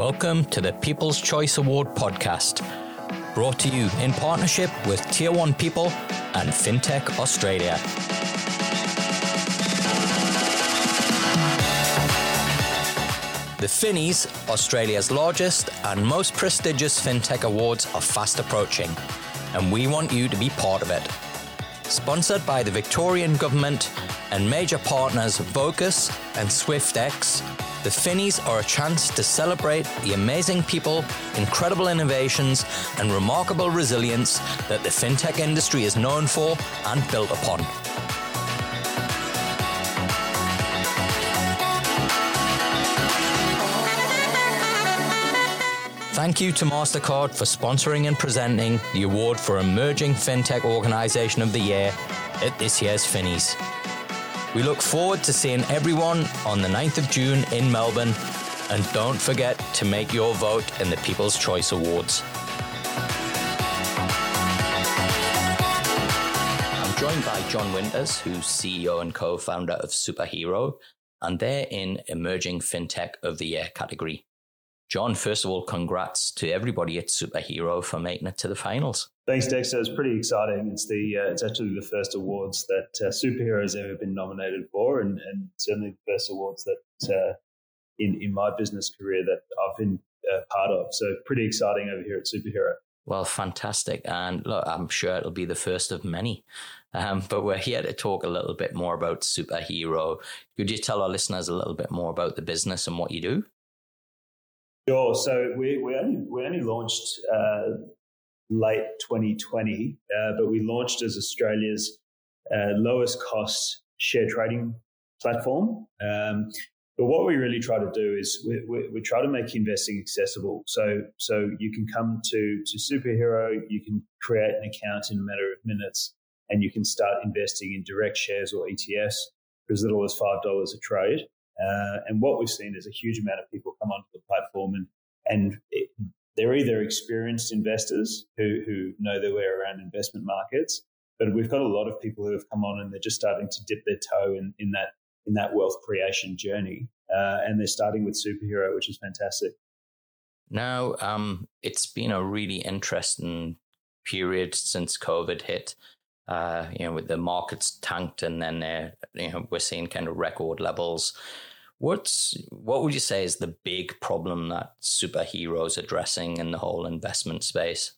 Welcome to the People's Choice Award podcast, brought to you in partnership with Tier 1 People and FinTech Australia. The Finnies, Australia's largest and most prestigious FinTech awards, are fast approaching, and we want you to be part of it. Sponsored by the Victorian Government and major partners Vocus and Swyftx, the Finnies are a chance to celebrate the amazing people, incredible innovations, and remarkable resilience that the fintech industry is known for and built upon. Thank you to MasterCard for sponsoring and presenting the award for Emerging FinTech Organization of the Year at this year's Finnies. We look forward to seeing everyone on the 9th of June in Melbourne. And don't forget to make your vote in the People's Choice Awards. I'm joined by John Winters, who's CEO and co founder of Superhero, and they're in Emerging FinTech of the Year category. John, first of all, congrats to everybody at Superhero for making it to the finals. Thanks, Dexter. It's pretty exciting. It's the uh, it's actually the first awards that uh, Superhero has ever been nominated for, and, and certainly the first awards that uh, in in my business career that I've been uh, part of. So pretty exciting over here at Superhero. Well, fantastic. And look, I'm sure it'll be the first of many. Um, but we're here to talk a little bit more about Superhero. Could you tell our listeners a little bit more about the business and what you do? Sure. So we, we, only, we only launched uh, late 2020, uh, but we launched as Australia's uh, lowest cost share trading platform. Um, but what we really try to do is we, we, we, try to make investing accessible. So so you can come to to Superhero, you can create an account in a matter of minutes, and you can start investing in direct shares or ETFs for as little as five dollars a trade. Uh, and what we've seen is a huge amount of people come onto the platform and and it, they're either experienced investors who, who know their way around investment markets, but we've got a lot of people who have come on and they're just starting to dip their toe in, in that in that wealth creation journey, uh, and they're starting with superhero, which is fantastic. Now, um, it's been a really interesting period since COVID hit. Uh, you know, with the markets tanked, and then you know we're seeing kind of record levels. What's what would you say is the big problem that superheroes addressing in the whole investment space?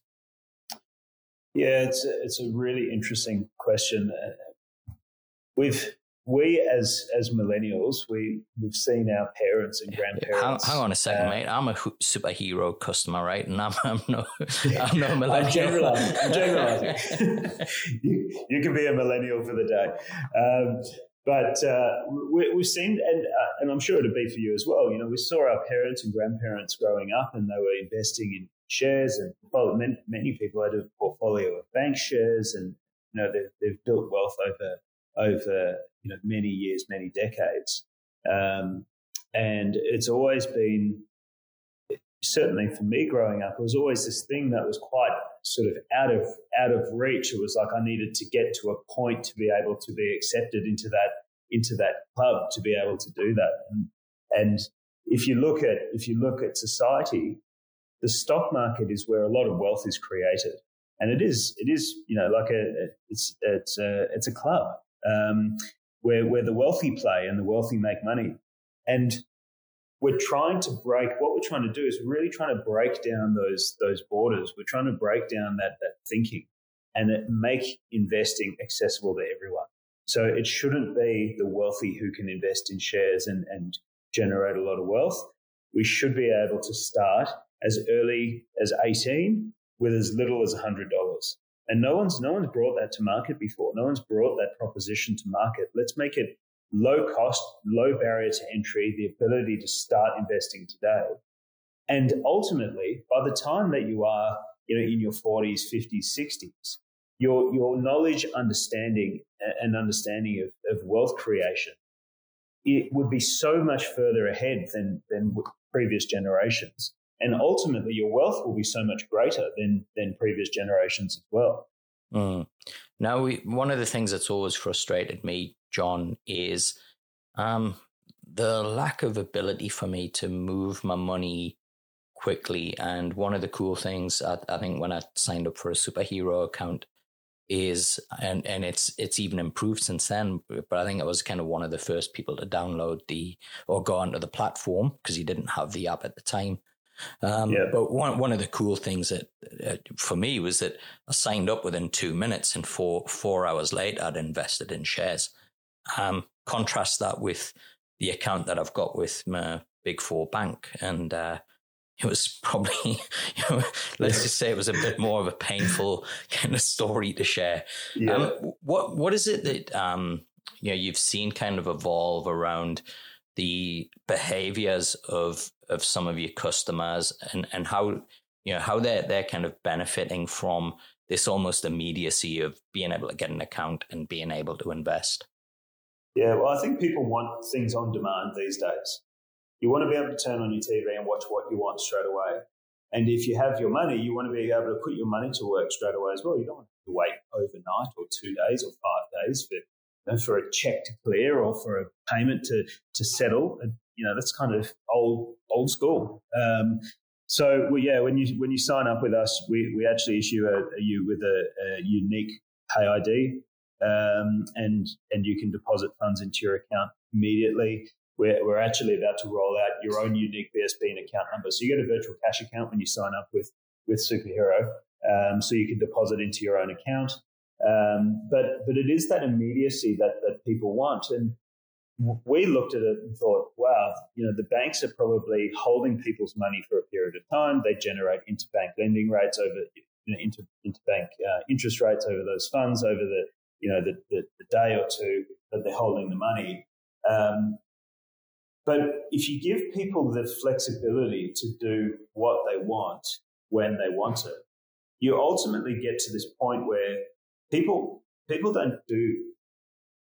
Yeah, it's a, it's a really interesting question. Uh, we've we as as millennials, we we've seen our parents and grandparents. Hang, hang on a second, uh, mate. I'm a superhero customer, right? And I'm, I'm no I'm no millennial. I'm generalizing. I'm generalizing. you, you can be a millennial for the day. Um, but uh, we, have seen, and, uh, and I'm sure it'd be for you as well. You know, we saw our parents and grandparents growing up, and they were investing in shares, and well, many, people had a portfolio of bank shares, and you know they've, they've built wealth over over you know many years, many decades, um, and it's always been certainly for me growing up, it was always this thing that was quite sort of out of out of reach. It was like I needed to get to a point to be able to be accepted into that into that club to be able to do that. And, and if you look at if you look at society, the stock market is where a lot of wealth is created, and it is it is you know like a it's it's a it's a club um, where where the wealthy play and the wealthy make money, and we're trying to break what we're trying to do is really trying to break down those those borders. We're trying to break down that that thinking and make investing accessible to everyone. So it shouldn't be the wealthy who can invest in shares and, and generate a lot of wealth. We should be able to start as early as 18 with as little as $100 and no one's no one's brought that to market before. No one's brought that proposition to market. Let's make it low cost, low barrier to entry, the ability to start investing today. And ultimately, by the time that you are, you know, in your 40s, 50s, 60s, your, your knowledge, understanding, and understanding of, of wealth creation, it would be so much further ahead than, than previous generations. And ultimately, your wealth will be so much greater than, than previous generations as well. Mm. Now, we, one of the things that's always frustrated me John, is um, the lack of ability for me to move my money quickly. And one of the cool things I, I think when I signed up for a superhero account is and and it's it's even improved since then but i think i was kind of one of the first people to download the or go onto the platform because you didn't have the app at the time um, yeah. but one one of the cool things that uh, for me was that i signed up within two minutes and four four hours later i'd invested in shares um, contrast that with the account that i've got with my big four bank and uh, it was probably, you know, let's just say it was a bit more of a painful kind of story to share. Yeah. Um, what what is it that um, you know you've seen kind of evolve around the behaviors of of some of your customers and and how you know how they're they're kind of benefiting from this almost immediacy of being able to get an account and being able to invest. Yeah, well, I think people want things on demand these days. You want to be able to turn on your TV and watch what you want straight away. And if you have your money, you want to be able to put your money to work straight away as well. You don't want to wait overnight or two days or five days for, you know, for a check to clear or for a payment to, to settle. You know, that's kind of old old school. Um, so well, yeah, when you when you sign up with us, we, we actually issue a, a you with a, a, unique PayID, um, and and you can deposit funds into your account immediately we're, we're actually about to roll out your own unique BSB and account number. So you get a virtual cash account when you sign up with, with Superhero. Um, so you can deposit into your own account. Um, but, but it is that immediacy that, that people want. And we looked at it and thought, wow, you know, the banks are probably holding people's money for a period of time. They generate interbank lending rates over, you know, inter, interbank uh, interest rates over those funds over the, you know, the, the, the, day or two that they're holding the money. Um, but if you give people the flexibility to do what they want when they want it, you ultimately get to this point where people people don't do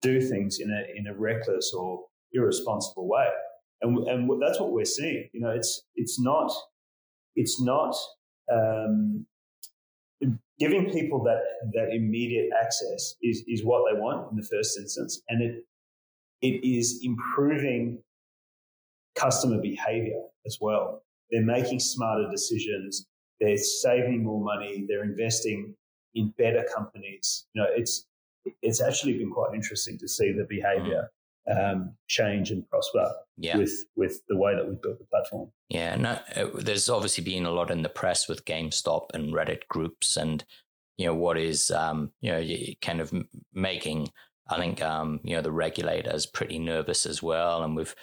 do things in a in a reckless or irresponsible way, and and that's what we're seeing. You know, it's it's not it's not um, giving people that that immediate access is is what they want in the first instance, and it it is improving customer behavior as well. They're making smarter decisions. They're saving more money. They're investing in better companies. You know, it's it's actually been quite interesting to see the behavior um, change and prosper yeah. with with the way that we've built the platform. Yeah, no, uh, there's obviously been a lot in the press with GameStop and Reddit groups, and you know what is um, you know kind of making I think um, you know the regulators pretty nervous as well, and we've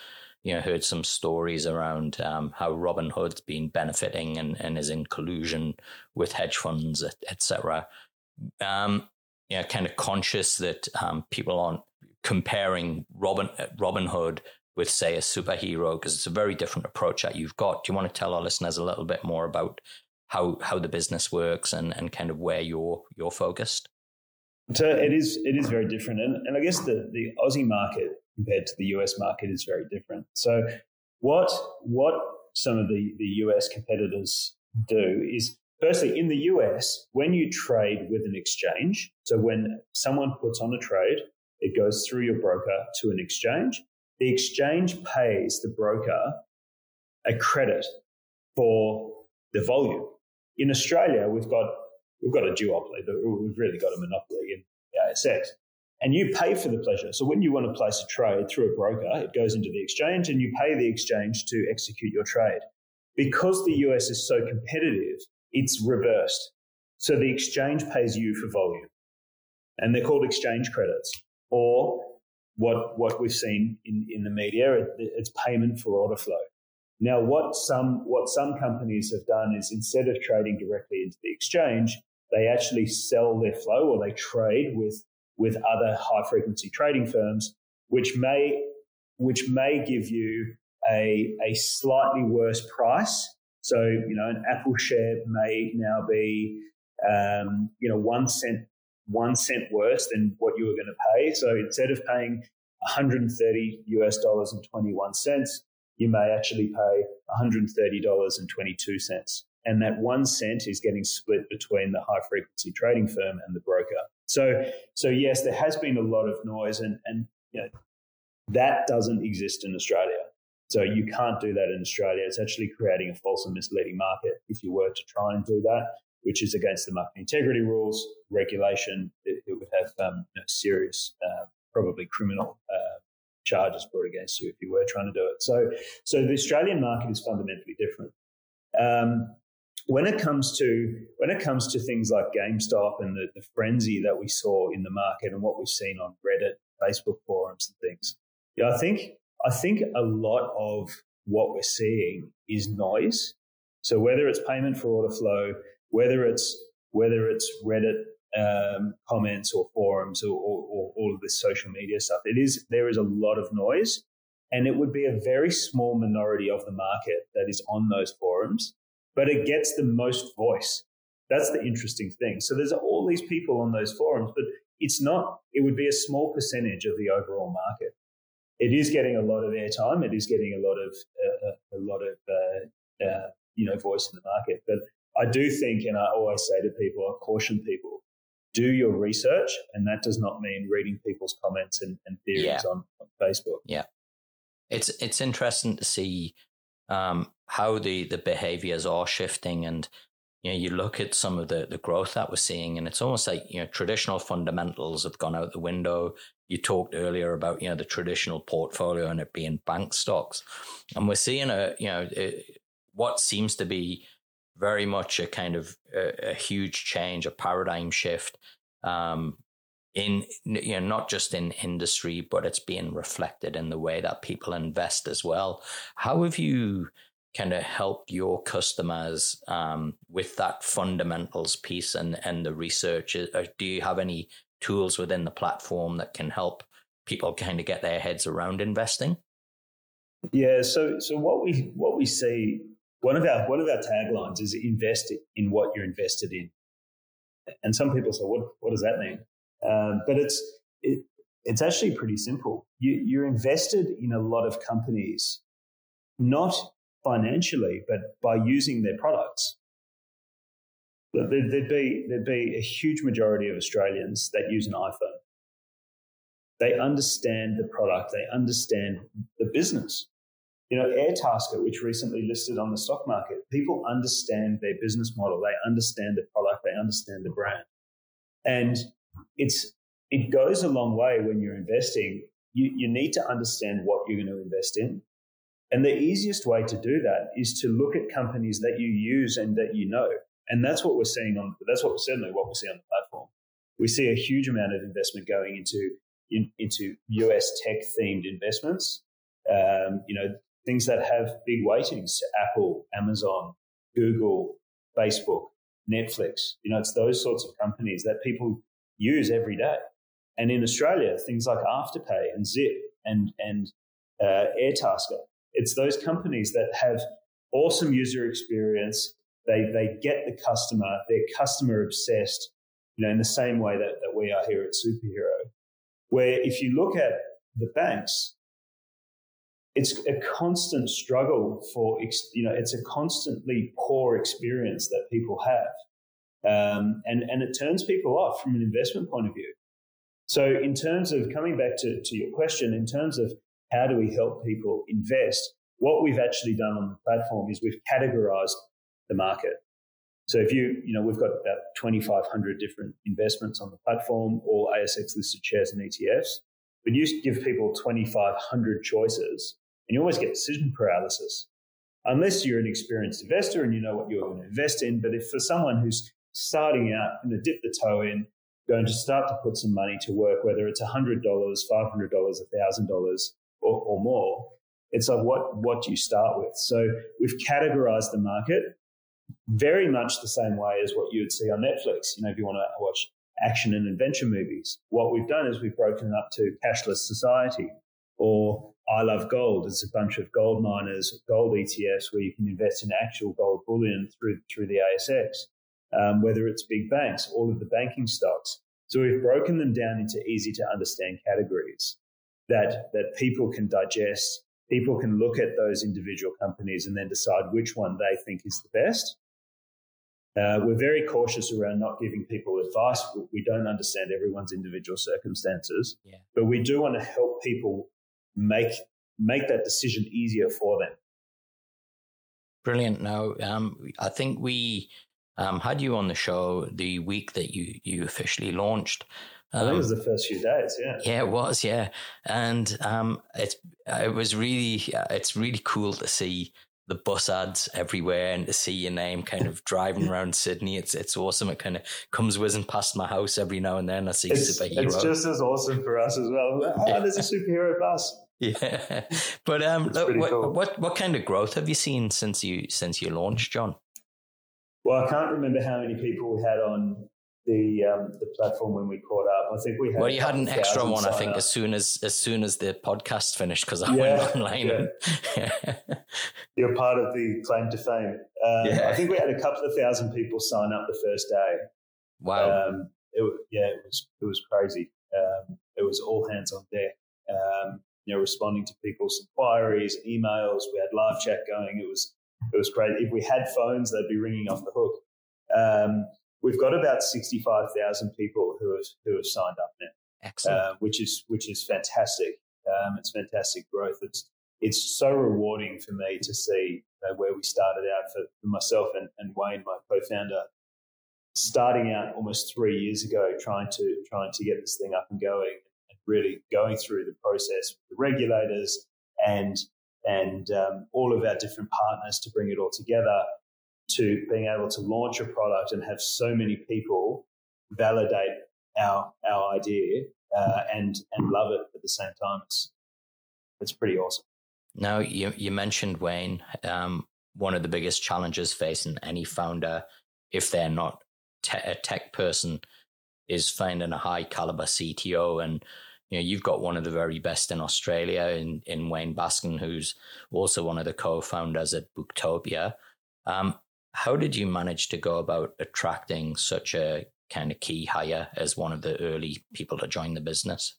you know, heard some stories around um, how Robinhood's been benefiting and, and is in collusion with hedge funds, etc. Um, you know, kind of conscious that um, people aren't comparing Robin Robinhood with, say, a superhero because it's a very different approach that you've got. Do you want to tell our listeners a little bit more about how how the business works and, and kind of where you're you're focused? So it is it is very different, and, and I guess the the Aussie market compared to the US market is very different. So what what some of the, the US competitors do is firstly in the US, when you trade with an exchange, so when someone puts on a trade, it goes through your broker to an exchange. The exchange pays the broker a credit for the volume. In Australia, we've got we've got a duopoly, but we've really got a monopoly in the ASX and you pay for the pleasure. So when you want to place a trade through a broker, it goes into the exchange and you pay the exchange to execute your trade. Because the US is so competitive, it's reversed. So the exchange pays you for volume. And they're called exchange credits. Or what, what we've seen in, in the media, it's payment for order flow. Now, what some, what some companies have done is instead of trading directly into the exchange, they actually sell their flow or they trade with with other high frequency trading firms, which may which may give you a, a slightly worse price. So, you know, an Apple share may now be, um, you know, one cent, one cent worse than what you were going to pay. So instead of paying 130 US dollars and 21 cents, you may actually pay $130 and 22 cents. And that one cent is getting split between the high frequency trading firm and the broker. So, so yes, there has been a lot of noise, and and you know that doesn't exist in Australia. So you can't do that in Australia. It's actually creating a false and misleading market if you were to try and do that, which is against the market integrity rules, regulation. It, it would have um, you know, serious, uh, probably criminal uh, charges brought against you if you were trying to do it. So, so the Australian market is fundamentally different. Um, when it comes to when it comes to things like GameStop and the, the frenzy that we saw in the market and what we've seen on Reddit, Facebook forums, and things, yeah, I think I think a lot of what we're seeing is noise. So whether it's payment for order flow, whether it's whether it's Reddit um, comments or forums or, or, or all of this social media stuff, it is there is a lot of noise, and it would be a very small minority of the market that is on those forums but it gets the most voice. That's the interesting thing. So there's all these people on those forums, but it's not, it would be a small percentage of the overall market. It is getting a lot of airtime. It is getting a lot of, uh, a lot of, uh, uh, you know, voice in the market. But I do think, and I always say to people, I caution people, do your research. And that does not mean reading people's comments and, and theories yeah. on, on Facebook. Yeah. It's, it's interesting to see um, how the the behaviors are shifting and you know you look at some of the the growth that we're seeing and it's almost like you know traditional fundamentals have gone out the window. You talked earlier about you know the traditional portfolio and it being bank stocks. And we're seeing a you know a, what seems to be very much a kind of a, a huge change a paradigm shift um, in you know not just in industry but it's being reflected in the way that people invest as well. How have you kind of help your customers um, with that fundamentals piece and and the research. Uh, do you have any tools within the platform that can help people kind of get their heads around investing? Yeah so so what we what we see one of our one of our taglines is invest in what you're invested in. And some people say what what does that mean? Um, but it's it, it's actually pretty simple. You, you're invested in a lot of companies, not financially, but by using their products. There'd, be there'd be a huge majority of Australians that use an iPhone. They understand the product. They understand the business. You know, Airtasker, which recently listed on the stock market, people understand their business model. They understand the product. They understand the brand. And it's it goes a long way when you're investing. You, you need to understand what you're going to invest in. And the easiest way to do that is to look at companies that you use and that you know. And that's what we're seeing on, that's what certainly what we see on the platform. We see a huge amount of investment going into, in, into US tech themed investments. Um, you know, things that have big weightings, Apple, Amazon, Google, Facebook, Netflix. You know, it's those sorts of companies that people use every day. And in Australia, things like Afterpay and Zip and, and uh, Airtasker, it's those companies that have awesome user experience. They, they get the customer, they're customer obsessed, you know, in the same way that, that we are here at Superhero. Where if you look at the banks, it's a constant struggle for, you know, it's a constantly poor experience that people have. Um, and, and it turns people off from an investment point of view. So, in terms of coming back to, to your question, in terms of how do we help people invest, what we've actually done on the platform is we've categorized the market. So, if you, you know, we've got about 2,500 different investments on the platform, all ASX listed shares and ETFs. But you give people 2,500 choices and you always get decision paralysis unless you're an experienced investor and you know what you're going to invest in. But if for someone who's starting out, going to dip the toe in, going to start to put some money to work, whether it's $100, $500, $1,000 or, or more. It's like, what, what do you start with? So we've categorized the market very much the same way as what you would see on Netflix. You know, if you want to watch action and adventure movies, what we've done is we've broken it up to cashless society or I love gold. It's a bunch of gold miners, gold ETFs where you can invest in actual gold bullion through, through the ASX um, whether it's big banks, all of the banking stocks. So we've broken them down into easy to understand categories that, that people can digest. People can look at those individual companies and then decide which one they think is the best. Uh, we're very cautious around not giving people advice. We don't understand everyone's individual circumstances, yeah. but we do want to help people make make that decision easier for them. Brilliant. Now, um, I think we um, had you on the show the week that you you officially launched. Um, it was the first few days. Yeah. Yeah, it was. Yeah, and um, it's it was really it's really cool to see the bus ads everywhere and to see your name kind of driving around Sydney. It's it's awesome. It kind of comes whizzing past my house every now and then. I see it's, superhero. It's just as awesome for us as well. Oh, yeah. there's a superhero bus. Yeah, but um, look, what, cool. what what kind of growth have you seen since you since you launched, John? Well, I can't remember how many people we had on the um, the platform when we caught up. I think we had. Well, you had an extra one, I think, up. as soon as as soon as the podcast finished because I yeah, went online. Yeah. You're part of the claim to fame. Um, yeah. I think we had a couple of thousand people sign up the first day. Wow. Um, it, yeah, it was it was crazy. Um, it was all hands on deck. Um, you know, responding to people's inquiries, emails. We had live chat going. It was it was great. If we had phones, they'd be ringing off the hook. Um, we've got about sixty five thousand people who have who have signed up now. Excellent, uh, which is which is fantastic. Um, it's fantastic growth. It's it's so rewarding for me to see you know, where we started out for, for myself and, and Wayne, my co-founder, starting out almost three years ago, trying to trying to get this thing up and going, and really going through the process with the regulators and and um, all of our different partners to bring it all together to being able to launch a product and have so many people validate our our idea uh, and and love it at the same time. It's it's pretty awesome. Now you you mentioned Wayne. Um, one of the biggest challenges facing any founder, if they're not te- a tech person, is finding a high caliber CTO and you know, you've got one of the very best in Australia in, in Wayne Baskin, who's also one of the co-founders at Booktopia. Um, how did you manage to go about attracting such a kind of key hire as one of the early people to join the business?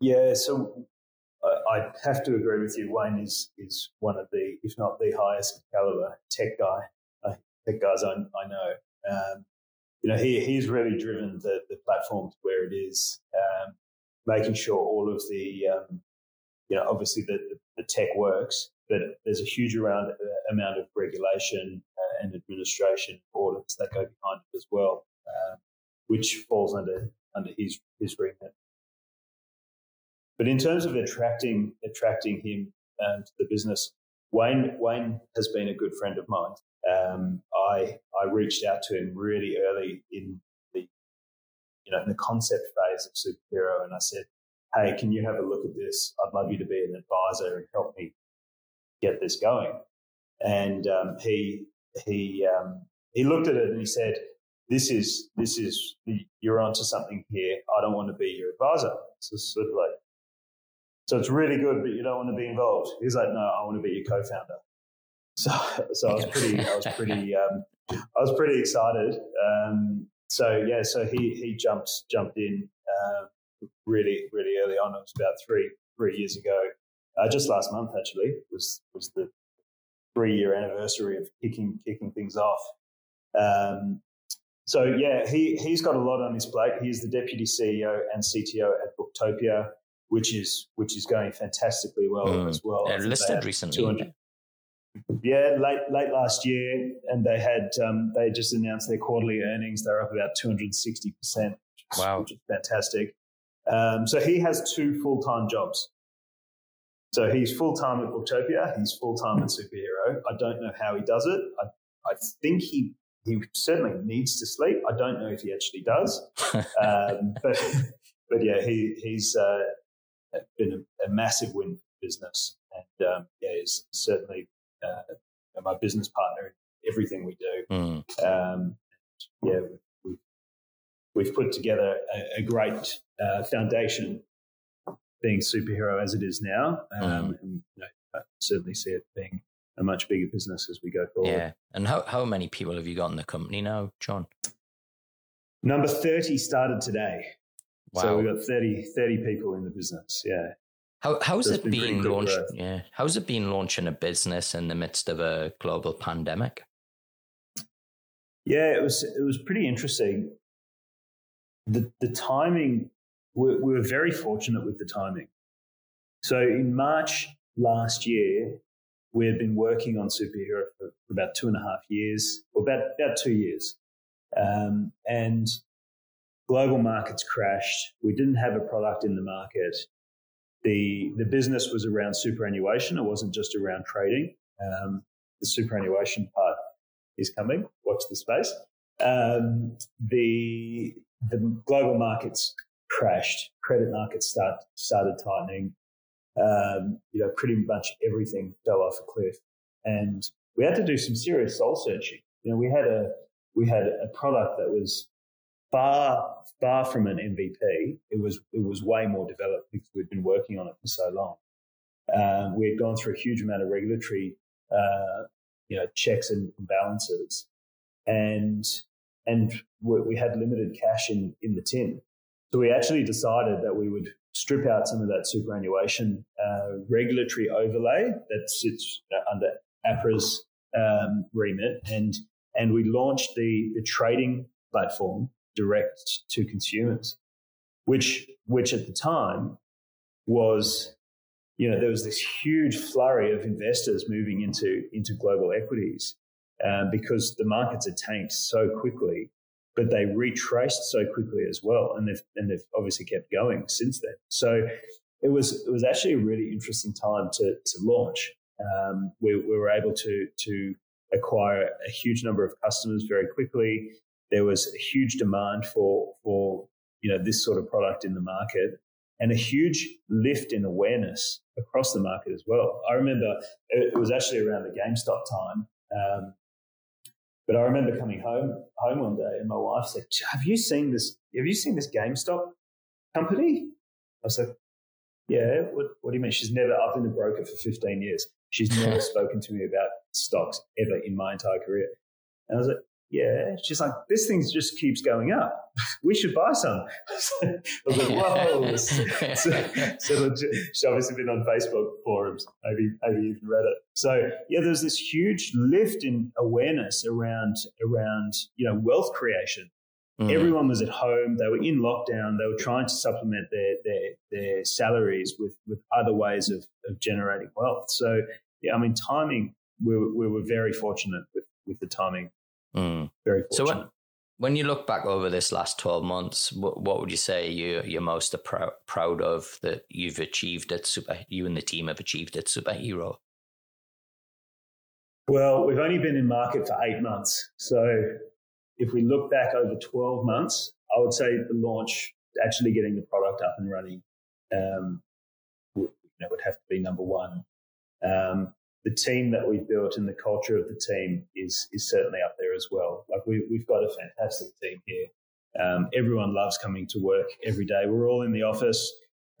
Yeah, so I have to agree with you. Wayne is is one of the, if not the highest caliber tech guy, uh, tech guys I, I know. Um, you know, he he's really driven the the platform to where it is. Um, making sure all of the, um, you know, obviously the, the tech works, but there's a huge around, uh, amount of regulation uh, and administration audits that go behind it as well, uh, which falls under under his his remit. But in terms of attracting attracting him um, to the business, Wayne Wayne has been a good friend of mine. Um, I I reached out to him really early in the you know, in the concept phase of superhero. And I said, Hey, can you have a look at this? I'd love you to be an advisor and help me get this going. And um, he, he, um, he looked at it and he said, this is, this is, you're onto something here. I don't want to be your advisor. So sort of like, so it's really good, but you don't want to be involved. He's like, no, I want to be your co-founder. So, so I was pretty, I was pretty, um, I was pretty excited. Um, so yeah, so he he jumped jumped in uh, really really early on. It was about three three years ago, uh, just last month actually was was the three year anniversary of kicking kicking things off. Um, so yeah, he he's got a lot on his plate. He's the deputy CEO and CTO at Booktopia, which is which is going fantastically well mm. as well. And listed recently. Yeah, late late last year, and they had um, they just announced their quarterly earnings. They're up about two hundred and sixty percent. Wow, which is fantastic. Um, so he has two full time jobs. So he's full time at Booktopia. He's full time at Superhero. I don't know how he does it. I, I think he he certainly needs to sleep. I don't know if he actually does. um, but but yeah, he he's uh, been a, a, massive win for business, and um, yeah, he's certainly uh, my business partner in everything we do. Mm. Um, yeah, we've, we've put together a, a great uh, foundation being superhero as it is now. Um, mm. and, you know, I certainly see it being a much bigger business as we go forward. Yeah. And how, how many people have you got in the company now, John? Number 30 started today. Wow. So we've got 30, 30 people in the business. Yeah. How how's it been launched? Yeah, how's it been launching a business in the midst of a global pandemic? Yeah, it was it was pretty interesting. The the timing we, we were very fortunate with the timing. So in March last year, we had been working on Superhero for, for about two and a half years, or about, about two years. Um, and global markets crashed. We didn't have a product in the market. The, the business was around superannuation. It wasn't just around trading. Um, the superannuation part is coming. Watch the space. Um, the, the global markets crashed. Credit markets start, started tightening um, you know, pretty much everything fell off a cliff. And we had to do some serious soul searching. You know, we had a we had a product that was far far from an MVP. It was it was way more developed because we'd been working on it for so long. Um, we had gone through a huge amount of regulatory, uh, you know, checks and balances, and and we, we had limited cash in in the tin. So we actually decided that we would strip out some of that superannuation uh, regulatory overlay that sits under APRA's um, remit, and and we launched the, the trading platform direct to consumers, which which at the time was you know there was this huge flurry of investors moving into into global equities um, because the markets had tanked so quickly but they retraced so quickly as well, and they've and they've obviously kept going since then. So it was it was actually a really interesting time to to launch. Um, we, we were able to to acquire a huge number of customers very quickly. There was a huge demand for for you know this sort of product in the market, and a huge lift in awareness across the market as well. I remember it was actually around the GameStop time. Um, but I remember coming home home one day and my wife said, "Have you seen this? Have you seen this GameStop company?" I said, "Yeah. What, what do you mean?" She's never. I've been a broker for 15 years. She's never spoken to me about stocks ever in my entire career. And I was like, yeah. She's like, this thing just keeps going up. We should buy some. I was like, whoa. so, so, she's obviously been on Facebook forums, maybe, maybe even Reddit. So yeah, there's this huge lift in awareness around, around, you know, wealth creation. Mm. Everyone was at home. They were in lockdown. They were trying to supplement their, their, their salaries with, with other ways of, of generating wealth. So yeah, I mean, timing, we were, we were very fortunate with, with the timing Mm. Very fortunate. So when, when you look back over this last 12 months, what, what would you say you, you're most pr- proud of that you've achieved at Super, you and the team have achieved at Superhero? Well, we've only been in market for eight months. So if we look back over 12 months, I would say the launch, actually getting the product up and running, um, would, you know, would have to be number one. Um, the team that we've built and the culture of the team is is certainly up there as well. Like we, we've got a fantastic team here. Um, everyone loves coming to work every day. We're all in the office.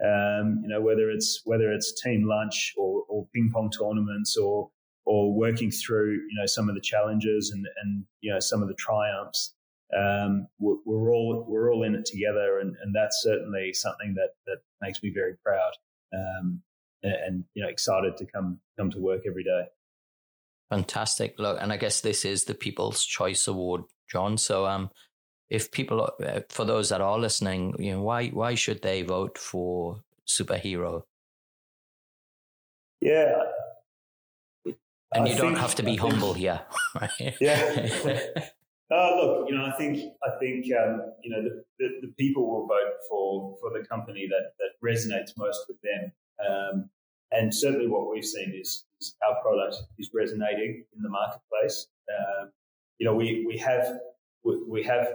Um, you know, whether it's whether it's team lunch or, or ping pong tournaments or or working through you know some of the challenges and and you know some of the triumphs. Um, we're, we're, all we're all in it together, and, and that's certainly something that that makes me very proud. Um, and you know excited to come come to work every day. Fantastic. Look, and I guess this is the People's Choice Award, John. So, um, if people, uh, for those that are listening, you know, why why should they vote for superhero? Yeah. And I you don't have to be humble here, right? Yeah. Uh, look, you know, I think I think um, you know the, the, the, people will vote for for the company that that resonates most with them. Um, and certainly what we've seen is, is, our product is resonating in the marketplace. Um, you know, we, we have, we, we have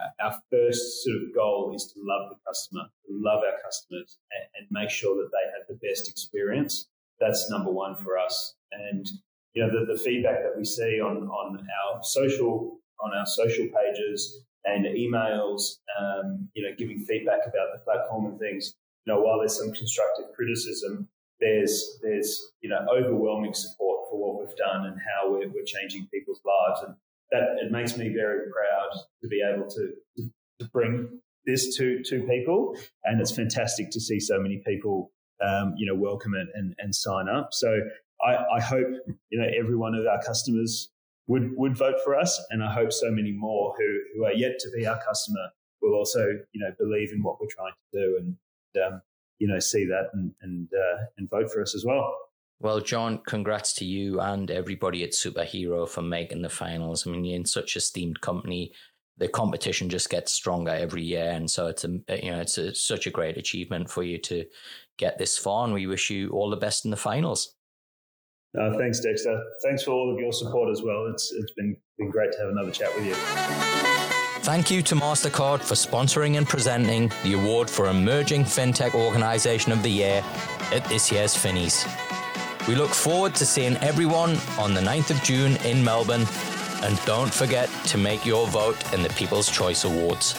uh, our first sort of goal is to love the customer, to love our customers and, and, make sure that they have the best experience. That's number one for us. And, you know, the, the feedback that we see on, on our social, on our social pages and emails, um, you know, giving feedback about the platform and things, you know, while there's some constructive criticism, there's there's you know overwhelming support for what we've done and how we're, we're changing people's lives, and that it makes me very proud to be able to to bring this to to people, and it's fantastic to see so many people um, you know welcome it and, and sign up. So I, I hope you know every one of our customers would would vote for us, and I hope so many more who who are yet to be our customer will also you know believe in what we're trying to do. And um, you know see that and and uh, and vote for us as well. Well, John, congrats to you and everybody at Superhero for making the finals. I mean, you're in such esteemed company. The competition just gets stronger every year, and so it's a you know it's a, such a great achievement for you to get this far. And we wish you all the best in the finals. Uh, thanks, Dexter. Thanks for all of your support as well. It's it's been been great to have another chat with you. Thank you to MasterCard for sponsoring and presenting the award for Emerging FinTech Organization of the Year at this year's Finnies. We look forward to seeing everyone on the 9th of June in Melbourne, and don't forget to make your vote in the People's Choice Awards.